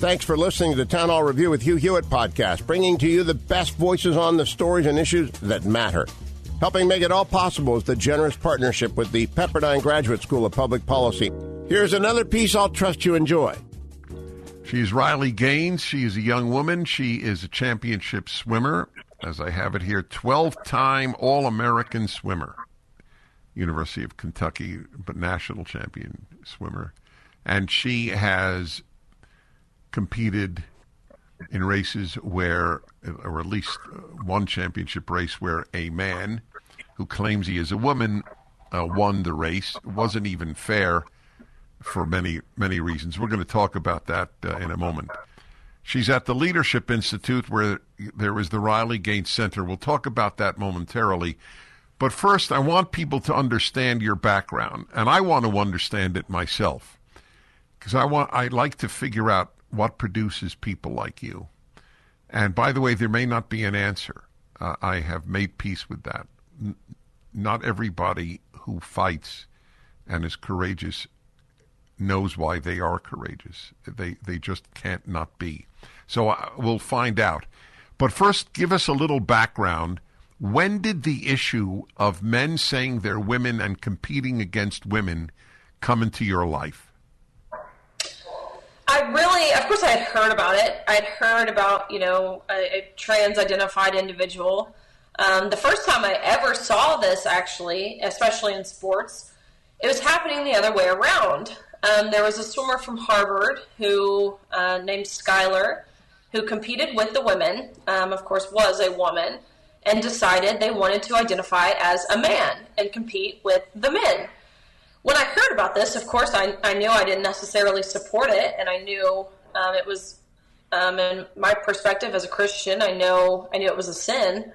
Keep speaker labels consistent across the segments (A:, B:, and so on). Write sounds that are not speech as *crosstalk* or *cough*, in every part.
A: Thanks for listening to the Town Hall Review with Hugh Hewitt podcast, bringing to you the best voices on the stories and issues that matter. Helping make it all possible is the generous partnership with the Pepperdine Graduate School of Public Policy. Here's another piece I'll trust you enjoy.
B: She's Riley Gaines. She is a young woman. She is a championship swimmer, as I have it here, 12 time All American swimmer. University of Kentucky, but national champion swimmer. And she has competed in races where, or at least one championship race where a man who claims he is a woman uh, won the race. It wasn't even fair for many, many reasons. We're going to talk about that uh, in a moment. She's at the Leadership Institute where there is the Riley Gaines Center. We'll talk about that momentarily. But first, I want people to understand your background, and I want to understand it myself because I want I like to figure out what produces people like you. And by the way, there may not be an answer. Uh, I have made peace with that. N- not everybody who fights and is courageous knows why they are courageous. They they just can't not be. So uh, we'll find out. But first, give us a little background. When did the issue of men saying they're women and competing against women come into your life?
C: I really, of course, I had heard about it. I'd heard about, you know, a, a trans identified individual. Um, the first time I ever saw this, actually, especially in sports, it was happening the other way around. Um, there was a swimmer from Harvard who, uh, named Schuyler, who competed with the women, um, of course, was a woman, and decided they wanted to identify as a man and compete with the men when I heard about this, of course, I, I knew I didn't necessarily support it, and I knew um, it was, um, in my perspective as a Christian, I know I knew it was a sin,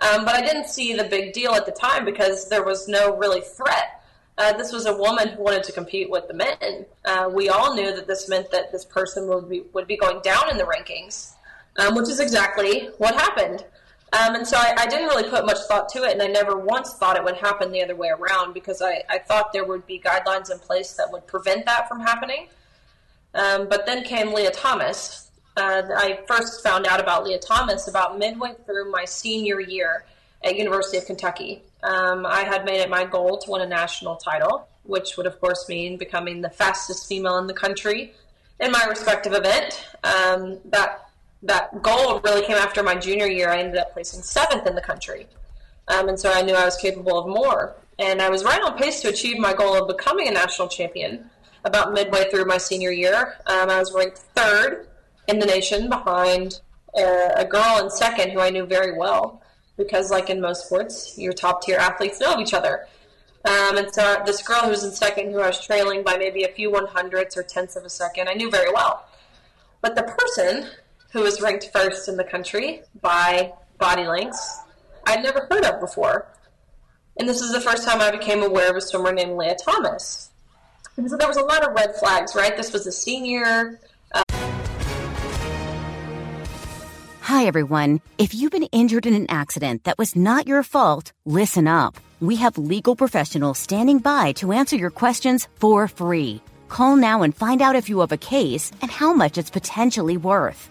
C: um, but I didn't see the big deal at the time because there was no really threat. Uh, this was a woman who wanted to compete with the men. Uh, we all knew that this meant that this person would be would be going down in the rankings, um, which is exactly what happened. Um, and so I, I, didn't really put much thought to it, and I never once thought it would happen the other way around because I, I thought there would be guidelines in place that would prevent that from happening. Um, but then came Leah Thomas. Uh, I first found out about Leah Thomas about midway through my senior year at University of Kentucky. Um, I had made it my goal to win a national title, which would of course mean becoming the fastest female in the country in my respective event. Um, that that goal really came after my junior year. I ended up placing seventh in the country. Um, and so I knew I was capable of more. And I was right on pace to achieve my goal of becoming a national champion about midway through my senior year. Um, I was ranked third in the nation behind a, a girl in second who I knew very well because, like in most sports, your top tier athletes know of each other. Um, and so this girl who was in second, who I was trailing by maybe a few one hundredths or tenths of a second, I knew very well. But the person who was ranked first in the country by body lengths I'd never heard of before. And this is the first time I became aware of a swimmer named Leah Thomas. And so there was a lot of red flags, right? This was a senior. Uh...
D: Hi, everyone. If you've been injured in an accident that was not your fault, listen up. We have legal professionals standing by to answer your questions for free. Call now and find out if you have a case and how much it's potentially worth.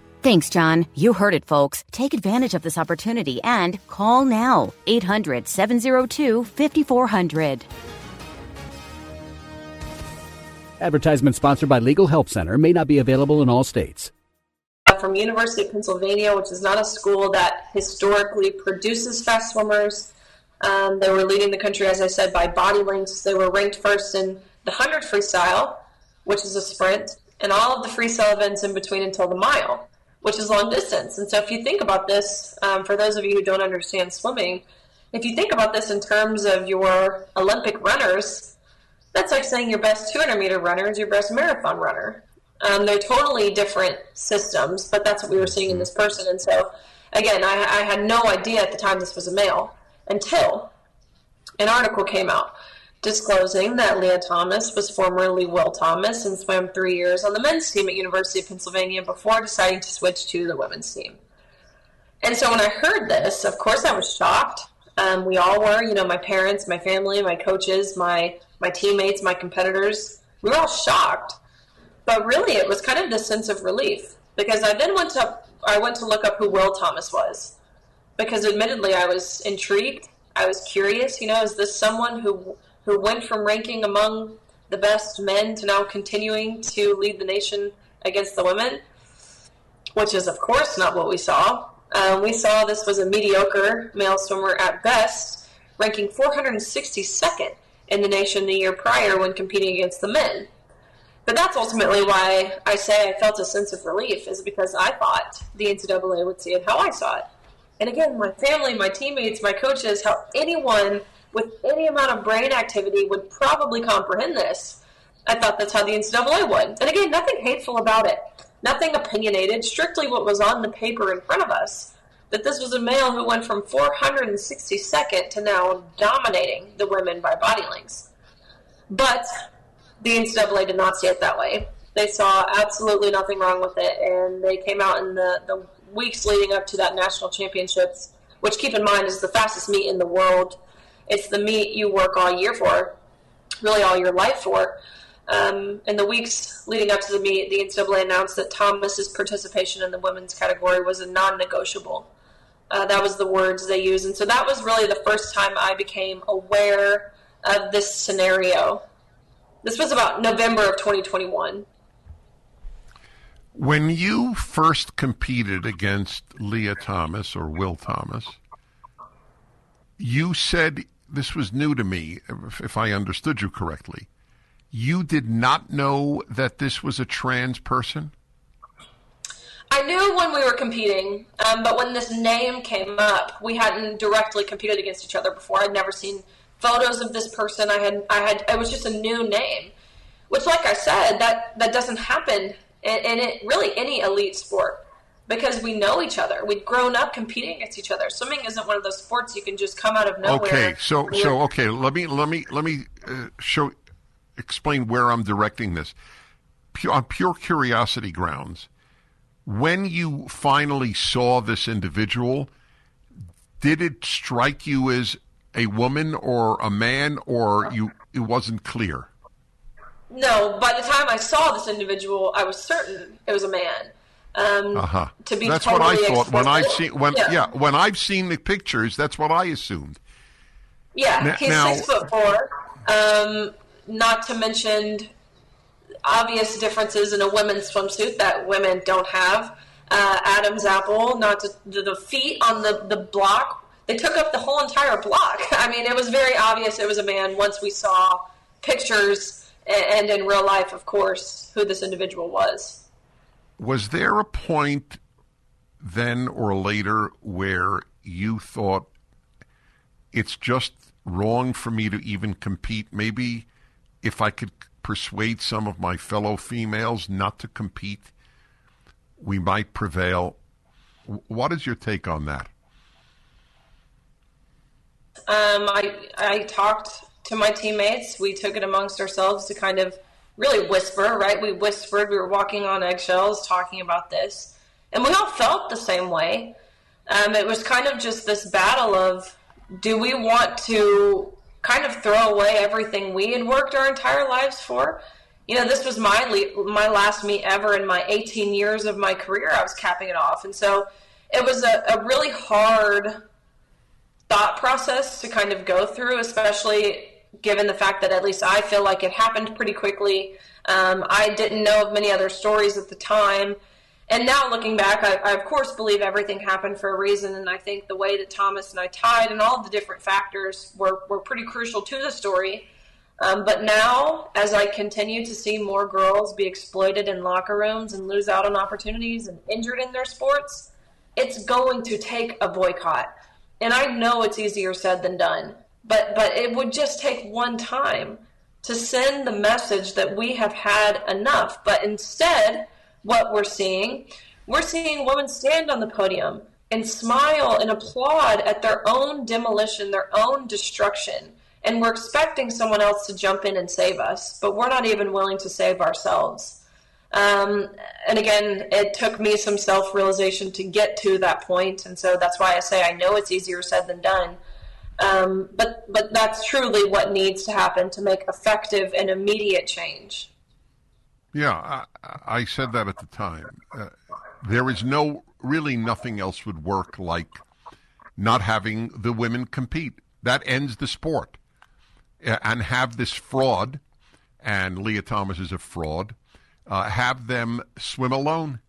D: Thanks, John. You heard it, folks. Take advantage of this opportunity and call now 800 702 5400.
E: Advertisement sponsored by Legal Help Center may not be available in all states.
C: from University of Pennsylvania, which is not a school that historically produces fast swimmers. Um, they were leading the country, as I said, by body lengths. They were ranked first in the 100 freestyle, which is a sprint, and all of the freestyle events in between until the mile, which is long distance. And so, if you think about this, um, for those of you who don't understand swimming, if you think about this in terms of your Olympic runners, that's like saying your best 200 meter runner is your best marathon runner. Um, they're totally different systems, but that's what we were seeing in this person. And so, again, I, I had no idea at the time this was a male until an article came out disclosing that Leah Thomas was formerly Will Thomas and swam three years on the men's team at University of Pennsylvania before deciding to switch to the women's team. And so when I heard this, of course I was shocked. Um, we all were, you know, my parents, my family, my coaches, my my teammates, my competitors. We were all shocked. But really, it was kind of this sense of relief because I then went to I went to look up who Will Thomas was because admittedly I was intrigued. I was curious. You know, is this someone who who went from ranking among the best men to now continuing to lead the nation against the women? Which is, of course, not what we saw. Um, we saw this was a mediocre male swimmer at best, ranking 462nd in the nation the year prior when competing against the men. But that's ultimately why I say I felt a sense of relief, is because I thought the NCAA would see it how I saw it. And again, my family, my teammates, my coaches, how anyone with any amount of brain activity would probably comprehend this. I thought that's how the NCAA would. And again, nothing hateful about it, nothing opinionated, strictly what was on the paper in front of us. That this was a male who went from 462nd to now dominating the women by body lengths. But the NCAA did not see it that way. They saw absolutely nothing wrong with it, and they came out in the, the weeks leading up to that national championships, which keep in mind is the fastest meet in the world. It's the meet you work all year for, really all your life for. Um, in the weeks leading up to the meet, the NCAA announced that Thomas's participation in the women's category was a non-negotiable. Uh, that was the words they used, and so that was really the first time I became aware of this scenario this was about November of 2021.
B: When you first competed against Leah Thomas or Will Thomas, you said this was new to me, if, I understood you correctly. You did not know that this was a trans person?
C: I knew when we were competing, um, but when this name came up, we hadn't directly competed against each other before. I'd never seen photos of this person. I had I had it was just a new name, which, like I said, that that doesn't happen in, in it really any elite sport because we know each other. We've grown up competing against each other. Swimming isn't one of those sports you can just come out of nowhere.
B: Okay, so so okay, let me let me let me uh, show explain where I'm directing this. Pure, on pure curiosity grounds, when you finally saw this individual, did it strike you as a woman or a man, or you it wasn't clear?
C: No, by the time I saw this individual, I was certain it was a man. Um,
B: uh-huh.
C: To be
B: that's
C: totally
B: what I thought when I
C: explicit.
B: see when
C: yeah.
B: yeah. when I've seen the pictures. That's what I assumed.
C: Yeah, he's
B: now-
C: six foot four. Um, not to mention obvious differences in a women's swimsuit that women don't have. Uh, Adam's apple, not to, the, the feet on the, the block, they took up the whole entire block. *laughs* I mean, it was very obvious it was a man once we saw pictures and in real life, of course, who this individual was.
B: Was there a point then or later where you thought it's just wrong for me to even compete? Maybe if I could persuade some of my fellow females not to compete, we might prevail. What is your take on that?
C: Um, I I talked to my teammates. We took it amongst ourselves to kind of really whisper, right? We whispered. We were walking on eggshells, talking about this, and we all felt the same way. Um, it was kind of just this battle of, do we want to kind of throw away everything we had worked our entire lives for? You know, this was my le- my last meet ever in my 18 years of my career. I was capping it off, and so it was a, a really hard thought process to kind of go through, especially given the fact that at least I feel like it happened pretty quickly. Um, I didn't know of many other stories at the time. and now looking back, I, I, of course believe everything happened for a reason, and I think the way that Thomas and I tied and all the different factors were, were pretty crucial to the story. Um, but now, as I continue to see more girls be exploited in locker rooms and lose out on opportunities and injured in their sports, it's going to take a boycott. And I know it's easier said than done, but but it would just take one time to send the message that we have had enough. But instead, what we're seeing. We're seeing women stand on the podium and smile and applaud at their own demolition, their own destruction. And we're expecting someone else to jump in and save us, but we're not even willing to save ourselves. Um, and again, it took me some self realization to get to that point, and so that's why I say I know it's easier said than done. Um, but but that's truly what needs to happen to make effective and immediate change.
B: Yeah, I, I said that at the time. Uh, there is no, really nothing else would work like not having the women compete. That ends the sport. And have this fraud, and Leah Thomas is a fraud, uh, have them swim alone.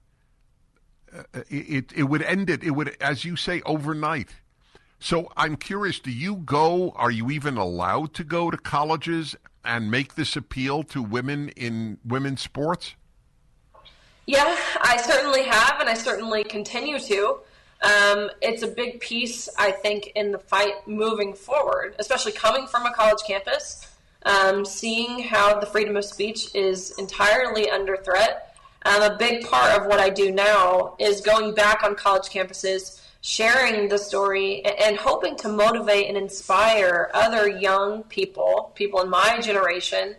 B: Uh, it, it would end it. It would, as you say, overnight. So I'm curious do you go, are you even allowed to go to colleges and make this appeal to women in women's sports?
C: Yeah, I certainly have, and I certainly continue to. Um, it's a big piece, I think, in the fight moving forward, especially coming from a college campus, um, seeing how the freedom of speech is entirely under threat. Um, a big part of what I do now is going back on college campuses sharing the story and hoping to motivate and inspire other young people, people in my generation,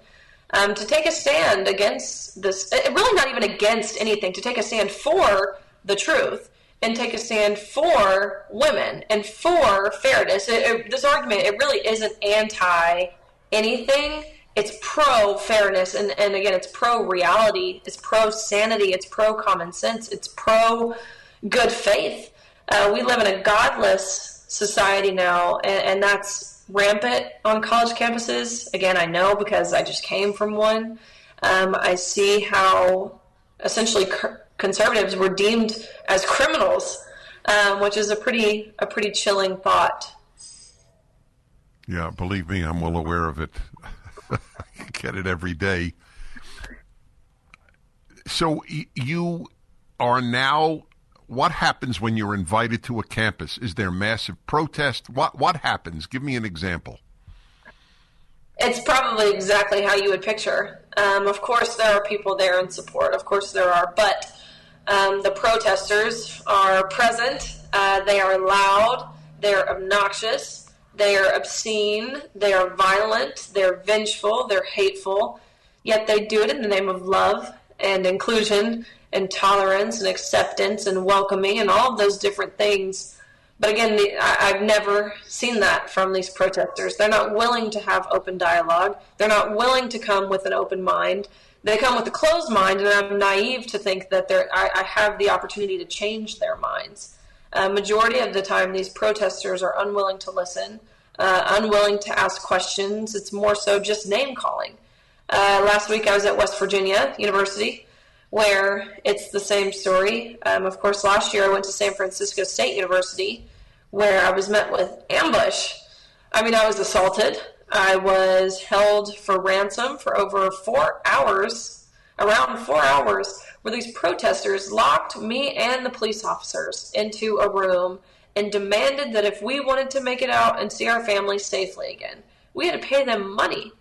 C: um, to take a stand against this. Really, not even against anything, to take a stand for the truth and take a stand for women and for fairness. It, it, this argument, it really isn't anti anything. It's pro fairness, and, and again, it's pro reality, it's pro sanity, it's pro common sense, it's pro good faith. Uh, we live in a godless society now, and, and, that's rampant on college campuses. Again, I know because I just came from one. Um, I see how essentially conservatives were deemed as criminals, um, which is a pretty a pretty chilling thought.
B: Yeah, believe me, I'm well aware of it. *laughs* I get it every day. So you are now what happens when you're invited to a campus? Is there massive protest? What what happens? Give me an example.
C: It's probably exactly how you would picture. Um, of course, there are people there in support. Of course, there are, but um, the protesters are present. Uh, they are loud. They're obnoxious. They are obscene. They are violent. They're vengeful. They're hateful. Yet they do it in the name of love and inclusion and tolerance and acceptance and welcoming and all of those different things. But again, the, I, I've never seen that from these protesters. They're not willing to have open dialogue. They're not willing to come with an open mind. They come with a closed mind, and I'm naive to think that I, I have the opportunity to change their minds. Uh, majority of the time, these protesters are unwilling to listen, uh, unwilling to ask questions. It's more so just name calling. Uh, last week, I was at West Virginia University where it's the same story. Um, of course, last year I went to San Francisco State University, where I was met with ambush. I mean, I was assaulted. I was held for ransom for over four hours, around four hours, where these protesters locked me and the police officers into a room and demanded that if we wanted to make it out and see our families safely again, we had to pay them money.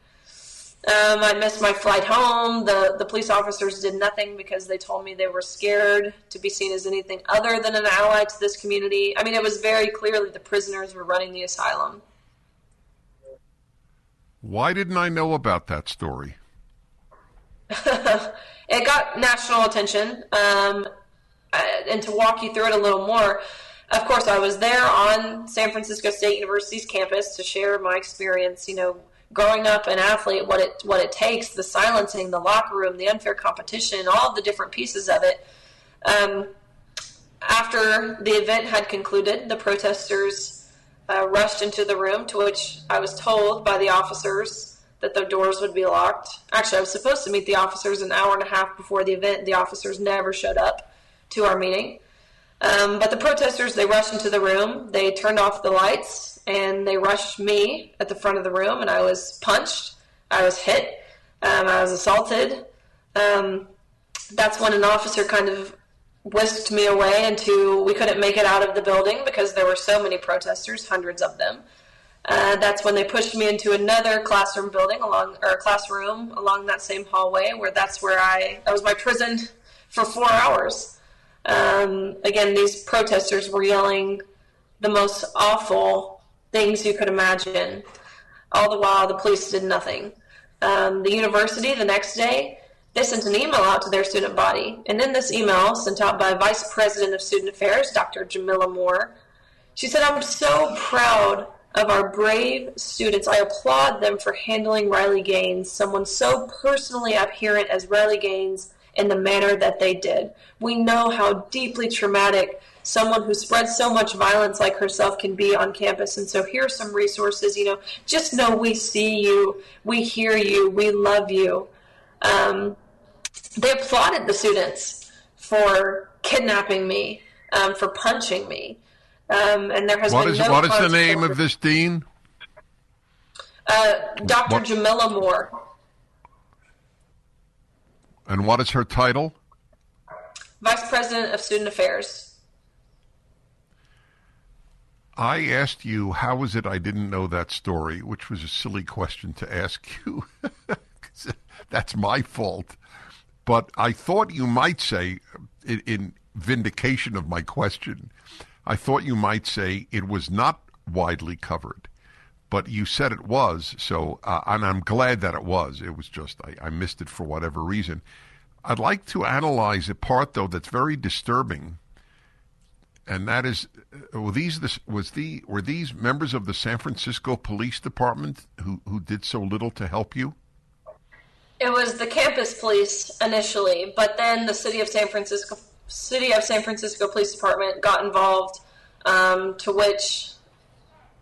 C: Um, I missed my flight home. The the police officers did nothing because they told me they were scared to be seen as anything other than an ally to this community. I mean, it was very clearly the prisoners were running the asylum.
B: Why didn't I know about that story? *laughs*
C: it got national attention. Um, uh, and to walk you through it a little more, of course, I was there on San Francisco State University's campus to share my experience, you know, growing up an athlete, what it what it takes, the silencing, the locker room, the unfair competition, all the different pieces of it. Um, after the event had concluded, the protesters uh, rushed into the room, to which I was told by the officers that the doors would be locked. Actually, I was supposed to meet the officers an hour and a half before the event. The officers never showed up to our meeting. Um, but the protesters, they rushed into the room, they turned off the lights, and they rushed me at the front of the room, and I was punched, I was hit, um, I was assaulted. Um, that's when an officer kind of whisked me away into we couldn't make it out of the building because there were so many protesters, hundreds of them. Uh, that's when they pushed me into another classroom building along or classroom along that same hallway where that's where I that was my prison for four hours. Um, again, these protesters were yelling the most awful things you could imagine. All the while, the police did nothing. Um, the university the next day they sent an email out to their student body. And in this email, sent out by Vice President of Student Affairs, Dr. Jamillah Moore, she said, I'm so proud of our brave students. I applaud them for handling Riley Gaines, someone so personally adherent as Riley Gaines, in the manner that they did. We know how deeply traumatic someone who spreads so much violence like herself can be on campus. And so here are some resources. You know, just know we see you, we hear you, we love you. Um, they applauded the students for kidnapping me, um, for punching me. Um, and there has
B: what
C: been
B: is,
C: no
B: What is the name of this dean?
C: Uh, Dr.
B: What-
C: Jamillah Moore.
B: And what is her title?
C: Vice President of Student Affairs.
B: I asked you, how was it I didn't know that story, which was a silly question to ask you. *laughs* That's my fault. But I thought you might say, in, in vindication of my question, I thought you might say it was not widely covered. But you said it was, so uh, and I'm glad that it was. It was just I, I missed it for whatever reason. I'd like to analyze a part though that's very disturbing and that is uh, were these the, was the were these members of the San Francisco Police Department who who did so little to help you?
C: It was the campus police initially, but then the city of San Francisco, city of San Francisco Police Department got involved. Um, to which,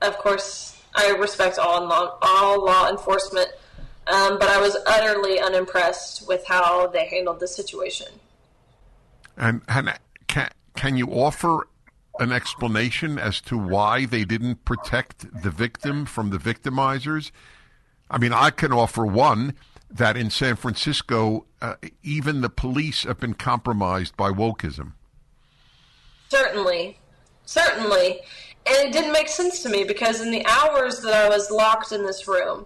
C: of course, I respect all law, all law enforcement, um, but I was utterly unimpressed with how they handled the situation.
B: And, and can you offer an explanation as to why they didn't protect the victim from the victimizers? I mean, I can offer one that in San Francisco, uh, even the police have been compromised by wokeism.
C: Certainly, certainly. And it didn't make sense to me because in the hours that I was locked in this room,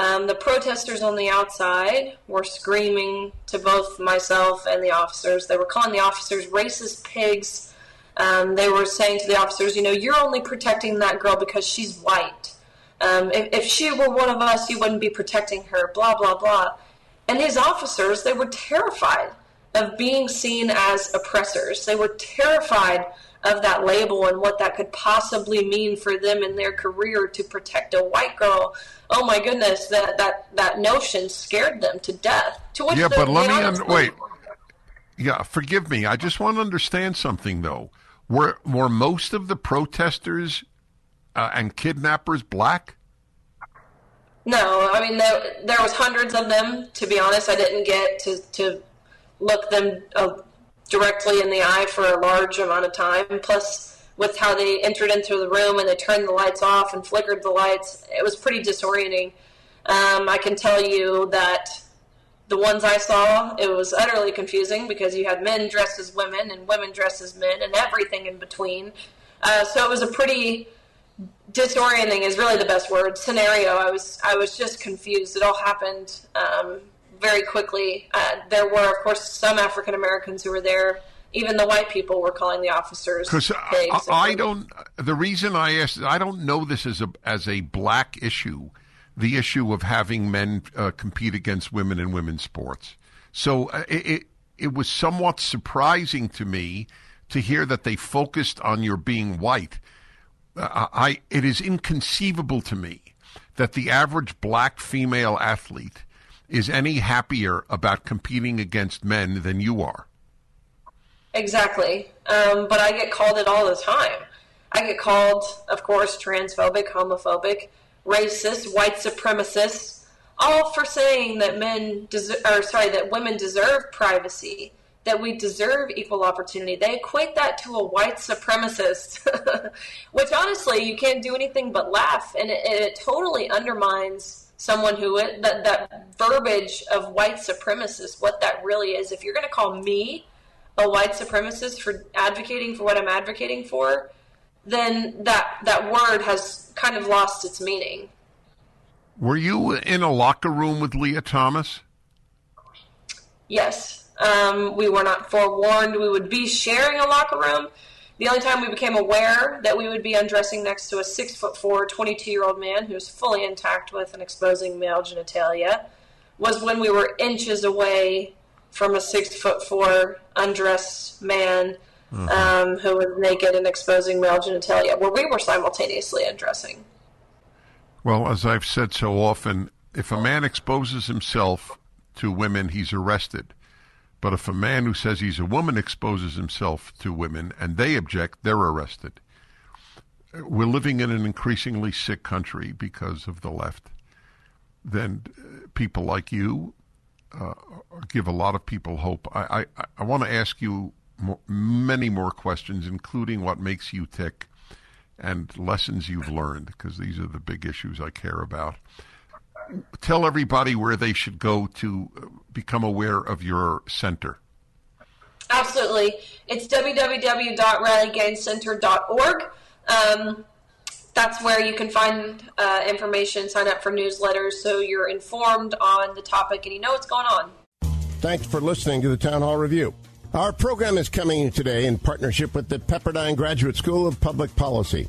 C: um, the protesters on the outside were screaming to both myself and the officers. They were calling the officers racist pigs. Um, they were saying to the officers, you know, you're only protecting that girl because she's white. Um, if, if she were one of us, you wouldn't be protecting her, blah, blah, blah. And these officers, they were terrified of being seen as oppressors. They were terrified of that label and what that could possibly mean for them in their career to protect a white girl. Oh my goodness, that that, that notion scared them to death. To which
B: Yeah, but let me un- wait. Yeah, forgive me. I just want to understand something, though. Were were most of the protesters uh, and kidnappers black?
C: No, I mean there, there was hundreds of them. To be honest, I didn't get to to look them uh, directly in the eye for a large amount of time. Plus, with how they entered into the room and they turned the lights off and flickered the lights, it was pretty disorienting. Um, I can tell you that the ones I saw, it was utterly confusing because you had men dressed as women and women dressed as men and everything in between. Uh, so it was a pretty disorienting is really the best word scenario i was i was just confused it all happened um, very quickly uh, there were of course some african americans who were there even the white people were calling the officers
B: Because. I, I don't. The reason I asked, I don't know this as a as a black issue, the issue of having men uh, compete against women in women's sports. So uh, it, it it was somewhat surprising to me to hear that they focused on your being white. Uh, I it is inconceivable to me that the average black female athlete is any happier about competing against men than you are.
C: Exactly. Um, but I get called it all the time. I get called, of course, transphobic, homophobic, racist, white supremacist, all for saying that men deserve, or sorry, that women deserve privacy that we deserve equal opportunity. They equate that to a white supremacist, *laughs* which honestly you can't do anything but laugh, and it, it totally undermines someone who that that verbiage of white supremacist, what that really is. If you're going to call me a white supremacist for advocating for what I'm advocating for, then that that word has kind of lost its meaning.
B: Were you in a locker room with Leah Thomas?
C: Yes. Um, we were not forewarned we would be sharing a locker room. The only time we became aware that we would be undressing next to a six foot four, 22 year old man who was fully intact with an exposing male genitalia was when we were inches away from a six foot four undressed man mm-hmm. um, who was naked and exposing male genitalia, where we were simultaneously undressing.
B: Well, as I've said so often, if a man exposes himself to women, he's arrested. But if a man who says he's a woman exposes himself to women and they object, they're arrested. We're living in an increasingly sick country because of the left. Then uh, people like you uh, give a lot of people hope. I, I, I want to ask you more, many more questions, including what makes you tick and lessons you've learned, because these are the big issues I care about tell everybody where they should go to become aware of your center.
C: Absolutely. It's www.rileygaines.center.org. Um, that's where you can find uh, information, sign up for newsletters so you're informed on the topic and you know what's going on.
A: Thanks for listening to the Town Hall Review. Our program is coming today in partnership with the Pepperdine Graduate School of Public Policy.